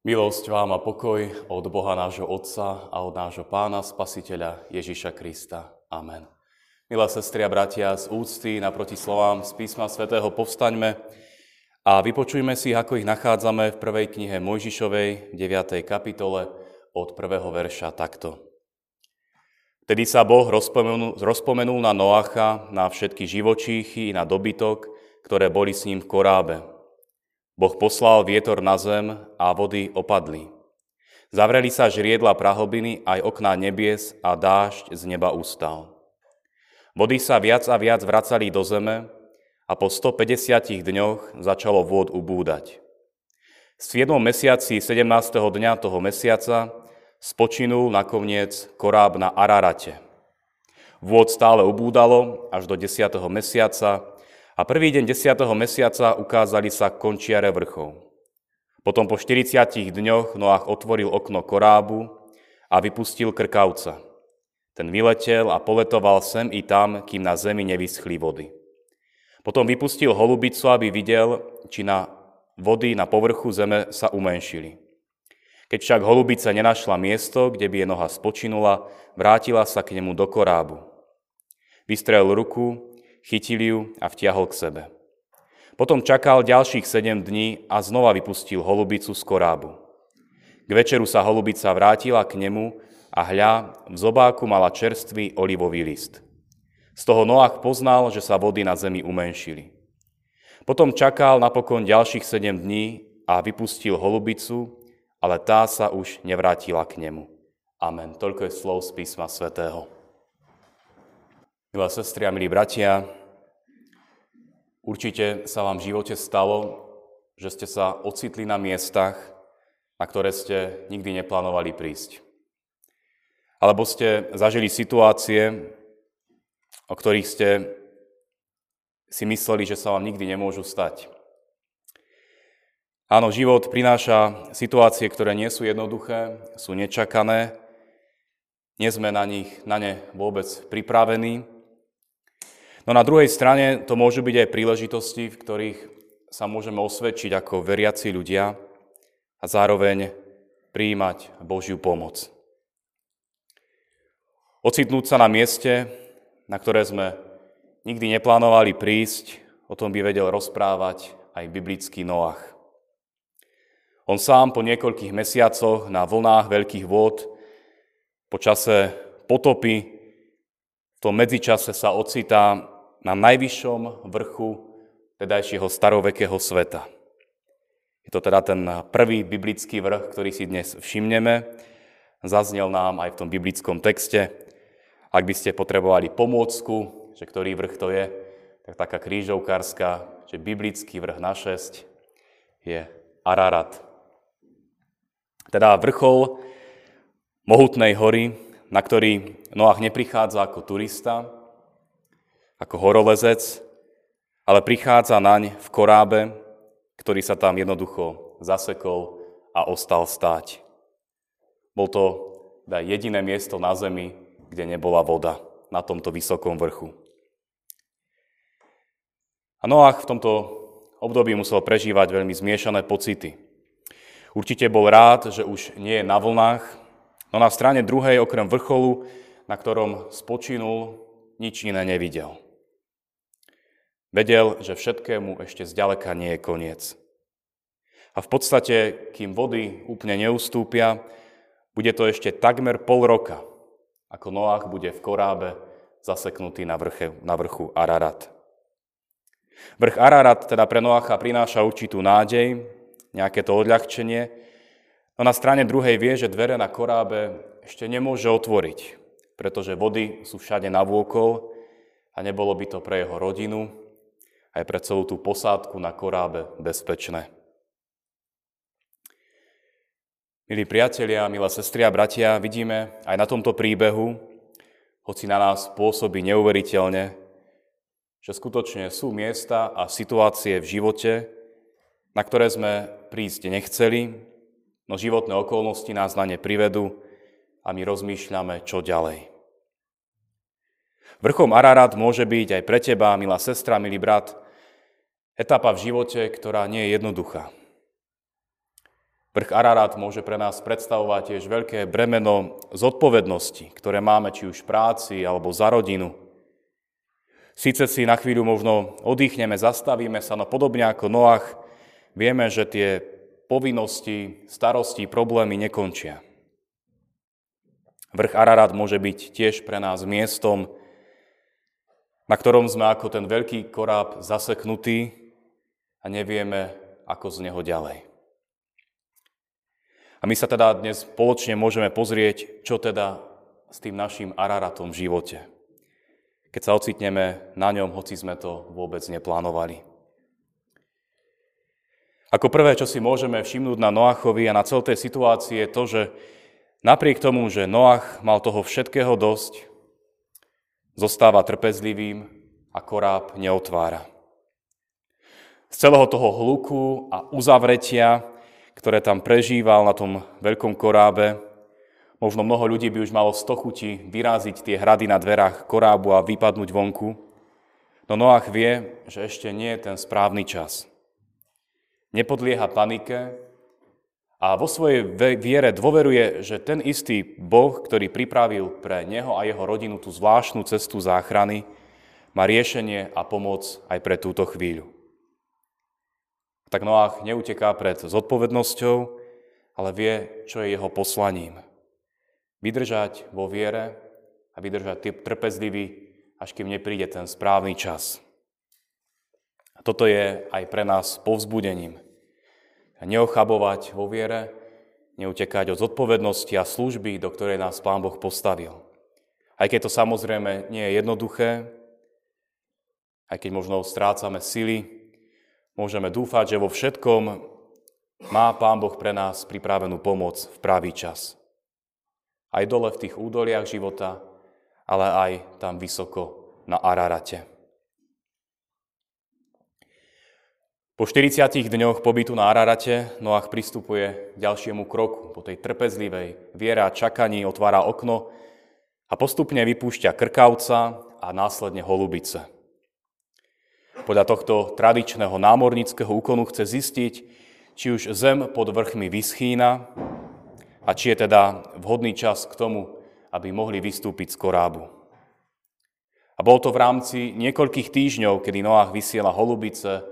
Milosť vám a pokoj od Boha nášho Otca a od nášho Pána Spasiteľa Ježiša Krista. Amen. Milá sestri a bratia, z úcty naproti slovám z písma svätého povstaňme a vypočujme si, ako ich nachádzame v prvej knihe Mojžišovej, 9. kapitole, od prvého verša takto. Tedy sa Boh rozpomenul, rozpomenul na Noacha, na všetky živočíchy i na dobytok, ktoré boli s ním v korábe Boh poslal vietor na zem a vody opadli. Zavreli sa žriedla prahlbiny, aj okná nebies a dážď z neba ustal. Vody sa viac a viac vracali do zeme a po 150 dňoch začalo vôd ubúdať. V 7. mesiaci 17. dňa toho mesiaca spočinul nakoniec koráb na Ararate. Vôd stále ubúdalo až do 10. mesiaca a prvý deň 10. mesiaca ukázali sa končiare vrchov. Potom po 40 dňoch Noach otvoril okno korábu a vypustil krkavca. Ten vyletel a poletoval sem i tam, kým na zemi nevyschli vody. Potom vypustil holubicu, aby videl, či na vody na povrchu zeme sa umenšili. Keď však holubica nenašla miesto, kde by je noha spočinula, vrátila sa k nemu do korábu. Vystrel ruku chytil ju a vtiahol k sebe. Potom čakal ďalších sedem dní a znova vypustil holubicu z korábu. K večeru sa holubica vrátila k nemu a hľa, v zobáku mala čerstvý olivový list. Z toho Noach poznal, že sa vody na zemi umenšili. Potom čakal napokon ďalších sedem dní a vypustil holubicu, ale tá sa už nevrátila k nemu. Amen. Toľko je slov z písma svätého. Milé sestry a milí bratia, určite sa vám v živote stalo, že ste sa ocitli na miestach, na ktoré ste nikdy neplánovali prísť. Alebo ste zažili situácie, o ktorých ste si mysleli, že sa vám nikdy nemôžu stať. Áno, život prináša situácie, ktoré nie sú jednoduché, sú nečakané, nie sme na, nich, na ne vôbec pripravení, No na druhej strane to môžu byť aj príležitosti, v ktorých sa môžeme osvedčiť ako veriaci ľudia a zároveň prijímať Božiu pomoc. Ocitnúť sa na mieste, na ktoré sme nikdy neplánovali prísť, o tom by vedel rozprávať aj biblický Noach. On sám po niekoľkých mesiacoch na vlnách veľkých vôd, po čase potopy, tom medzičase sa ocitá na najvyššom vrchu tedajšieho starovekého sveta. Je to teda ten prvý biblický vrch, ktorý si dnes všimneme. Zaznel nám aj v tom biblickom texte. Ak by ste potrebovali pomôcku, že ktorý vrch to je, tak taká krížovkárska, že biblický vrch na 6 je Ararat. Teda vrchol mohutnej hory, na ktorý Noach neprichádza ako turista, ako horolezec, ale prichádza naň v korábe, ktorý sa tam jednoducho zasekol a ostal stáť. Bol to teda jediné miesto na zemi, kde nebola voda na tomto vysokom vrchu. A Noach v tomto období musel prežívať veľmi zmiešané pocity. Určite bol rád, že už nie je na vlnách, no na strane druhej, okrem vrcholu, na ktorom spočinul, nič iné nevidel. Vedel, že všetkému ešte zďaleka nie je koniec. A v podstate, kým vody úplne neustúpia, bude to ešte takmer pol roka, ako Noach bude v korábe zaseknutý na, vrche, na vrchu Ararat. Vrch Ararat teda pre Noacha prináša určitú nádej, nejaké to odľahčenie, no na strane druhej vie, že dvere na korábe ešte nemôže otvoriť, pretože vody sú všade navôkol a nebolo by to pre jeho rodinu, aj pre celú tú posádku na korábe bezpečné. Milí priatelia, milé sestry a bratia, vidíme aj na tomto príbehu, hoci na nás pôsobí neuveriteľne, že skutočne sú miesta a situácie v živote, na ktoré sme prísť nechceli, no životné okolnosti nás na ne privedú a my rozmýšľame, čo ďalej. Vrchom Ararat môže byť aj pre teba, milá sestra, milý brat, etapa v živote, ktorá nie je jednoduchá. Vrch Ararat môže pre nás predstavovať tiež veľké bremeno zodpovednosti, ktoré máme či už v práci alebo za rodinu. Sice si na chvíľu možno oddychneme, zastavíme sa, no podobne ako Noach, vieme, že tie povinnosti, starosti, problémy nekončia. Vrch Ararat môže byť tiež pre nás miestom, na ktorom sme ako ten veľký koráb zaseknutí a nevieme, ako z neho ďalej. A my sa teda dnes spoločne môžeme pozrieť, čo teda s tým našim Araratom v živote. Keď sa ocitneme na ňom, hoci sme to vôbec neplánovali. Ako prvé, čo si môžeme všimnúť na Noachovi a na celej tej situácii je to, že napriek tomu, že Noach mal toho všetkého dosť, zostáva trpezlivým a koráb neotvára. Z celého toho hluku a uzavretia ktoré tam prežíval na tom veľkom korábe. Možno mnoho ľudí by už malo sto chuti vyráziť tie hrady na dverách korábu a vypadnúť vonku. No Noach vie, že ešte nie je ten správny čas. Nepodlieha panike a vo svojej viere dôveruje, že ten istý Boh, ktorý pripravil pre neho a jeho rodinu tú zvláštnu cestu záchrany, má riešenie a pomoc aj pre túto chvíľu tak Noach neuteká pred zodpovednosťou, ale vie, čo je jeho poslaním. Vydržať vo viere a vydržať trpezlivý, až kým nepríde ten správny čas. A toto je aj pre nás povzbudením. Neochabovať vo viere, neutekať od zodpovednosti a služby, do ktorej nás Pán Boh postavil. Aj keď to samozrejme nie je jednoduché, aj keď možno strácame sily, Môžeme dúfať, že vo všetkom má Pán Boh pre nás pripravenú pomoc v pravý čas. Aj dole v tých údoliach života, ale aj tam vysoko na Ararate. Po 40 dňoch pobytu na Ararate Noach pristupuje k ďalšiemu kroku. Po tej trpezlivej viere a čakaní otvára okno a postupne vypúšťa krkavca a následne holubice. Podľa tohto tradičného námornického úkonu chce zistiť, či už zem pod vrchmi vyschýna a či je teda vhodný čas k tomu, aby mohli vystúpiť z korábu. A bol to v rámci niekoľkých týždňov, kedy Noach vysiela holubice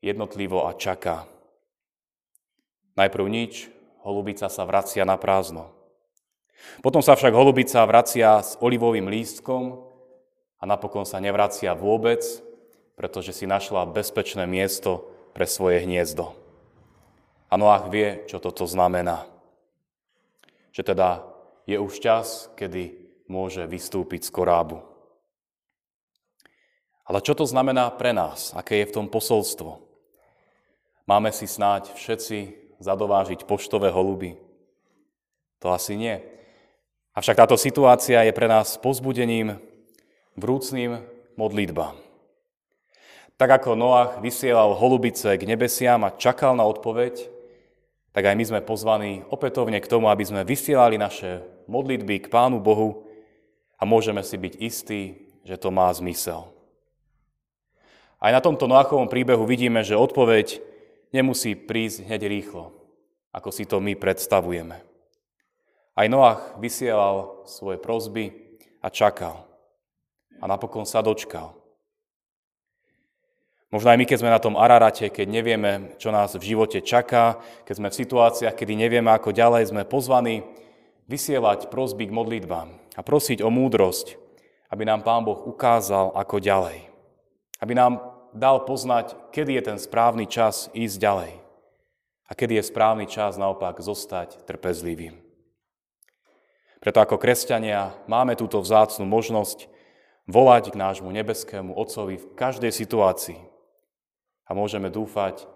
jednotlivo a čaká. Najprv nič, holubica sa vracia na prázdno. Potom sa však holubica vracia s olivovým lístkom a napokon sa nevracia vôbec, pretože si našla bezpečné miesto pre svoje hniezdo. A Noach vie, čo toto znamená. Že teda je už čas, kedy môže vystúpiť z korábu. Ale čo to znamená pre nás? Aké je v tom posolstvo? Máme si snáď všetci zadovážiť poštové holuby? To asi nie. Avšak táto situácia je pre nás pozbudením vrúcným modlitbám. Tak ako Noach vysielal holubice k nebesiam a čakal na odpoveď, tak aj my sme pozvaní opätovne k tomu, aby sme vysielali naše modlitby k Pánu Bohu a môžeme si byť istí, že to má zmysel. Aj na tomto Noachovom príbehu vidíme, že odpoveď nemusí prísť hneď rýchlo, ako si to my predstavujeme. Aj Noach vysielal svoje prozby a čakal. A napokon sa dočkal. Možno aj my, keď sme na tom Ararate, keď nevieme, čo nás v živote čaká, keď sme v situáciách, kedy nevieme, ako ďalej, sme pozvaní vysielať prosby k modlitbám a prosiť o múdrosť, aby nám Pán Boh ukázal, ako ďalej. Aby nám dal poznať, kedy je ten správny čas ísť ďalej a kedy je správny čas naopak zostať trpezlivým. Preto ako kresťania máme túto vzácnu možnosť volať k nášmu nebeskému Otcovi v každej situácii, a môžeme dúfať,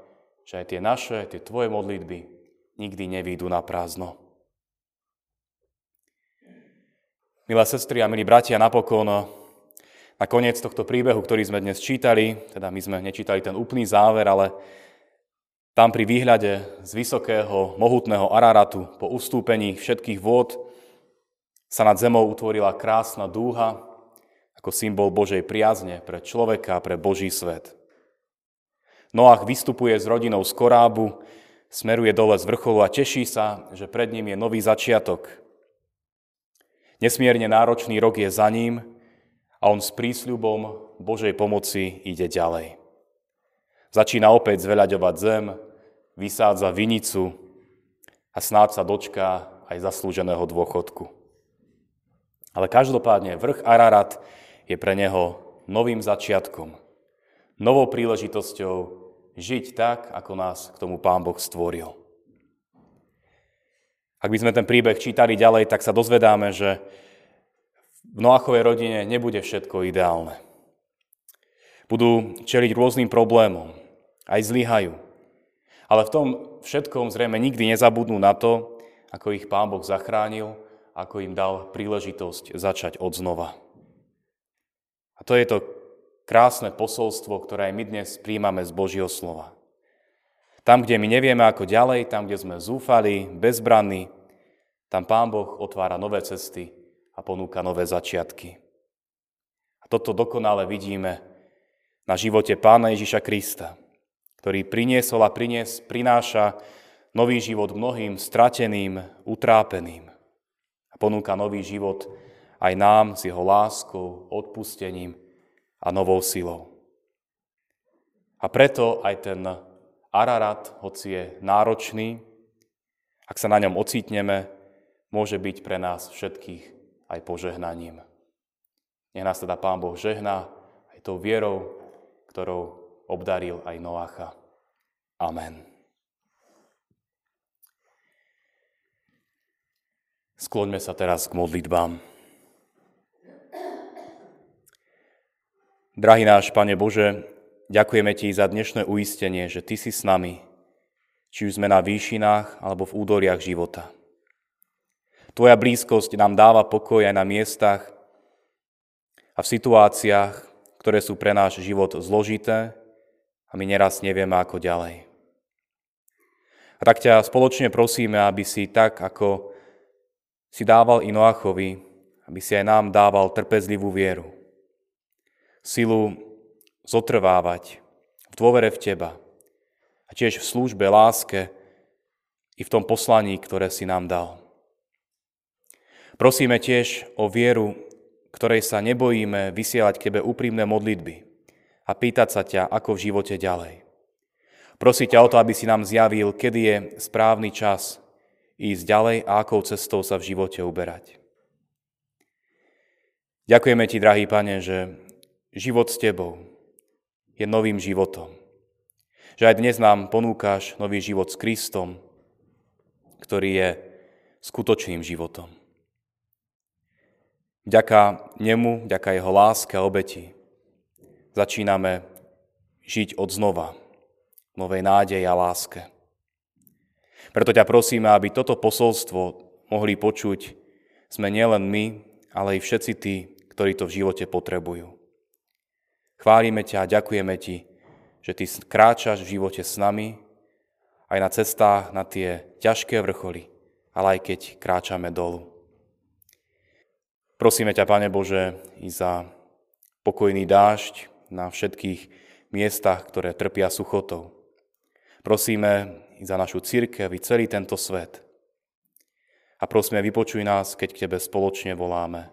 že aj tie naše, tie tvoje modlitby nikdy nevídu na prázdno. Milé sestry a milí bratia, napokon na koniec tohto príbehu, ktorý sme dnes čítali, teda my sme nečítali ten úplný záver, ale tam pri výhľade z vysokého, mohutného Araratu po ustúpení všetkých vôd sa nad zemou utvorila krásna dúha ako symbol Božej priazne pre človeka pre Boží svet. Noach vystupuje s rodinou z korábu, smeruje dole z vrcholu a teší sa, že pred ním je nový začiatok. Nesmierne náročný rok je za ním a on s prísľubom Božej pomoci ide ďalej. Začína opäť zveľaďovať zem, vysádza vinicu a snáď sa dočká aj zaslúženého dôchodku. Ale každopádne vrch Ararat je pre neho novým začiatkom, novou príležitosťou žiť tak, ako nás k tomu Pán Boh stvoril. Ak by sme ten príbeh čítali ďalej, tak sa dozvedáme, že v Noachovej rodine nebude všetko ideálne. Budú čeliť rôznym problémom, aj zlyhajú. Ale v tom všetkom zrejme nikdy nezabudnú na to, ako ich Pán Boh zachránil, ako im dal príležitosť začať od znova. A to je to krásne posolstvo, ktoré aj my dnes príjmame z Božieho slova. Tam, kde my nevieme ako ďalej, tam, kde sme zúfali, bezbranní, tam Pán Boh otvára nové cesty a ponúka nové začiatky. A toto dokonale vidíme na živote Pána Ježiša Krista, ktorý priniesol a prinies, prináša nový život mnohým strateným, utrápeným. A ponúka nový život aj nám s jeho láskou, odpustením a novou silou. A preto aj ten Ararat, hoci je náročný, ak sa na ňom ocítneme, môže byť pre nás všetkých aj požehnaním. Nech nás teda Pán Boh žehná aj tou vierou, ktorou obdaril aj Noácha. Amen. Skloňme sa teraz k modlitbám. Drahý náš Pane Bože, ďakujeme Ti za dnešné uistenie, že Ty si s nami, či už sme na výšinách alebo v údoriach života. Tvoja blízkosť nám dáva pokoj aj na miestach a v situáciách, ktoré sú pre náš život zložité a my neraz nevieme ako ďalej. A tak ťa spoločne prosíme, aby si tak, ako si dával Inoachovi, aby si aj nám dával trpezlivú vieru silu zotrvávať v dôvere v Teba a tiež v službe, láske i v tom poslaní, ktoré si nám dal. Prosíme tiež o vieru, ktorej sa nebojíme vysielať k Tebe úprimné modlitby a pýtať sa ťa, ako v živote ďalej. Prosí ťa o to, aby si nám zjavil, kedy je správny čas ísť ďalej a akou cestou sa v živote uberať. Ďakujeme Ti, drahý Pane, že život s Tebou je novým životom. Že aj dnes nám ponúkaš nový život s Kristom, ktorý je skutočným životom. Vďaka nemu, vďaka jeho láske a obeti začíname žiť od znova, novej nádeje a láske. Preto ťa prosíme, aby toto posolstvo mohli počuť sme nielen my, ale i všetci tí, ktorí to v živote potrebujú. Chválime ťa a ďakujeme ti, že ty kráčaš v živote s nami, aj na cestách na tie ťažké vrcholy, ale aj keď kráčame dolu. Prosíme ťa, Pane Bože, i za pokojný dážď na všetkých miestach, ktoré trpia suchotou. Prosíme i za našu církev, i celý tento svet. A prosíme, vypočuj nás, keď k Tebe spoločne voláme.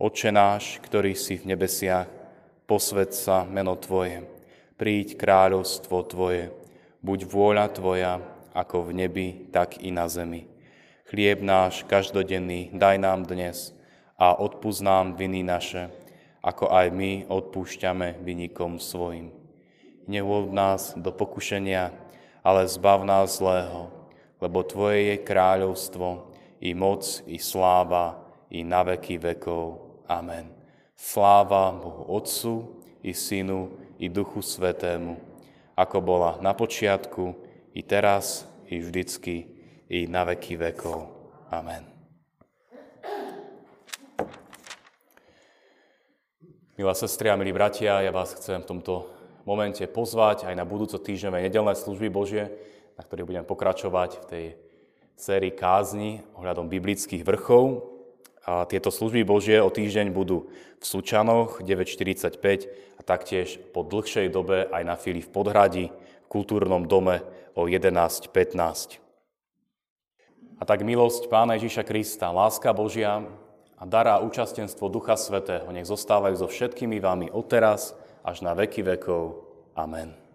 Otče náš, ktorý si v nebesiach, posved sa meno Tvoje, príď kráľovstvo Tvoje, buď vôľa Tvoja, ako v nebi, tak i na zemi. Chlieb náš každodenný daj nám dnes a odpúsť nám viny naše, ako aj my odpúšťame vynikom svojim. Nevôd nás do pokušenia, ale zbav nás zlého, lebo Tvoje je kráľovstvo, i moc, i sláva, i na veky vekov. Amen. Sláva Bohu Otcu i Synu i Duchu Svetému, ako bola na počiatku, i teraz, i vždycky, i na veky vekov. Amen. Milá a milí bratia, ja vás chcem v tomto momente pozvať aj na budúco týždňové nedelné služby Božie, na ktorých budem pokračovať v tej sérii kázni ohľadom biblických vrchov. A tieto služby Božie o týždeň budú v Sučanoch 9.45 a taktiež po dlhšej dobe aj na Fili v Podhradi v kultúrnom dome o 11.15. A tak milosť Pána Ježiša Krista, láska Božia a dará účastenstvo Ducha Svetého nech zostávajú so všetkými vami odteraz až na veky vekov. Amen.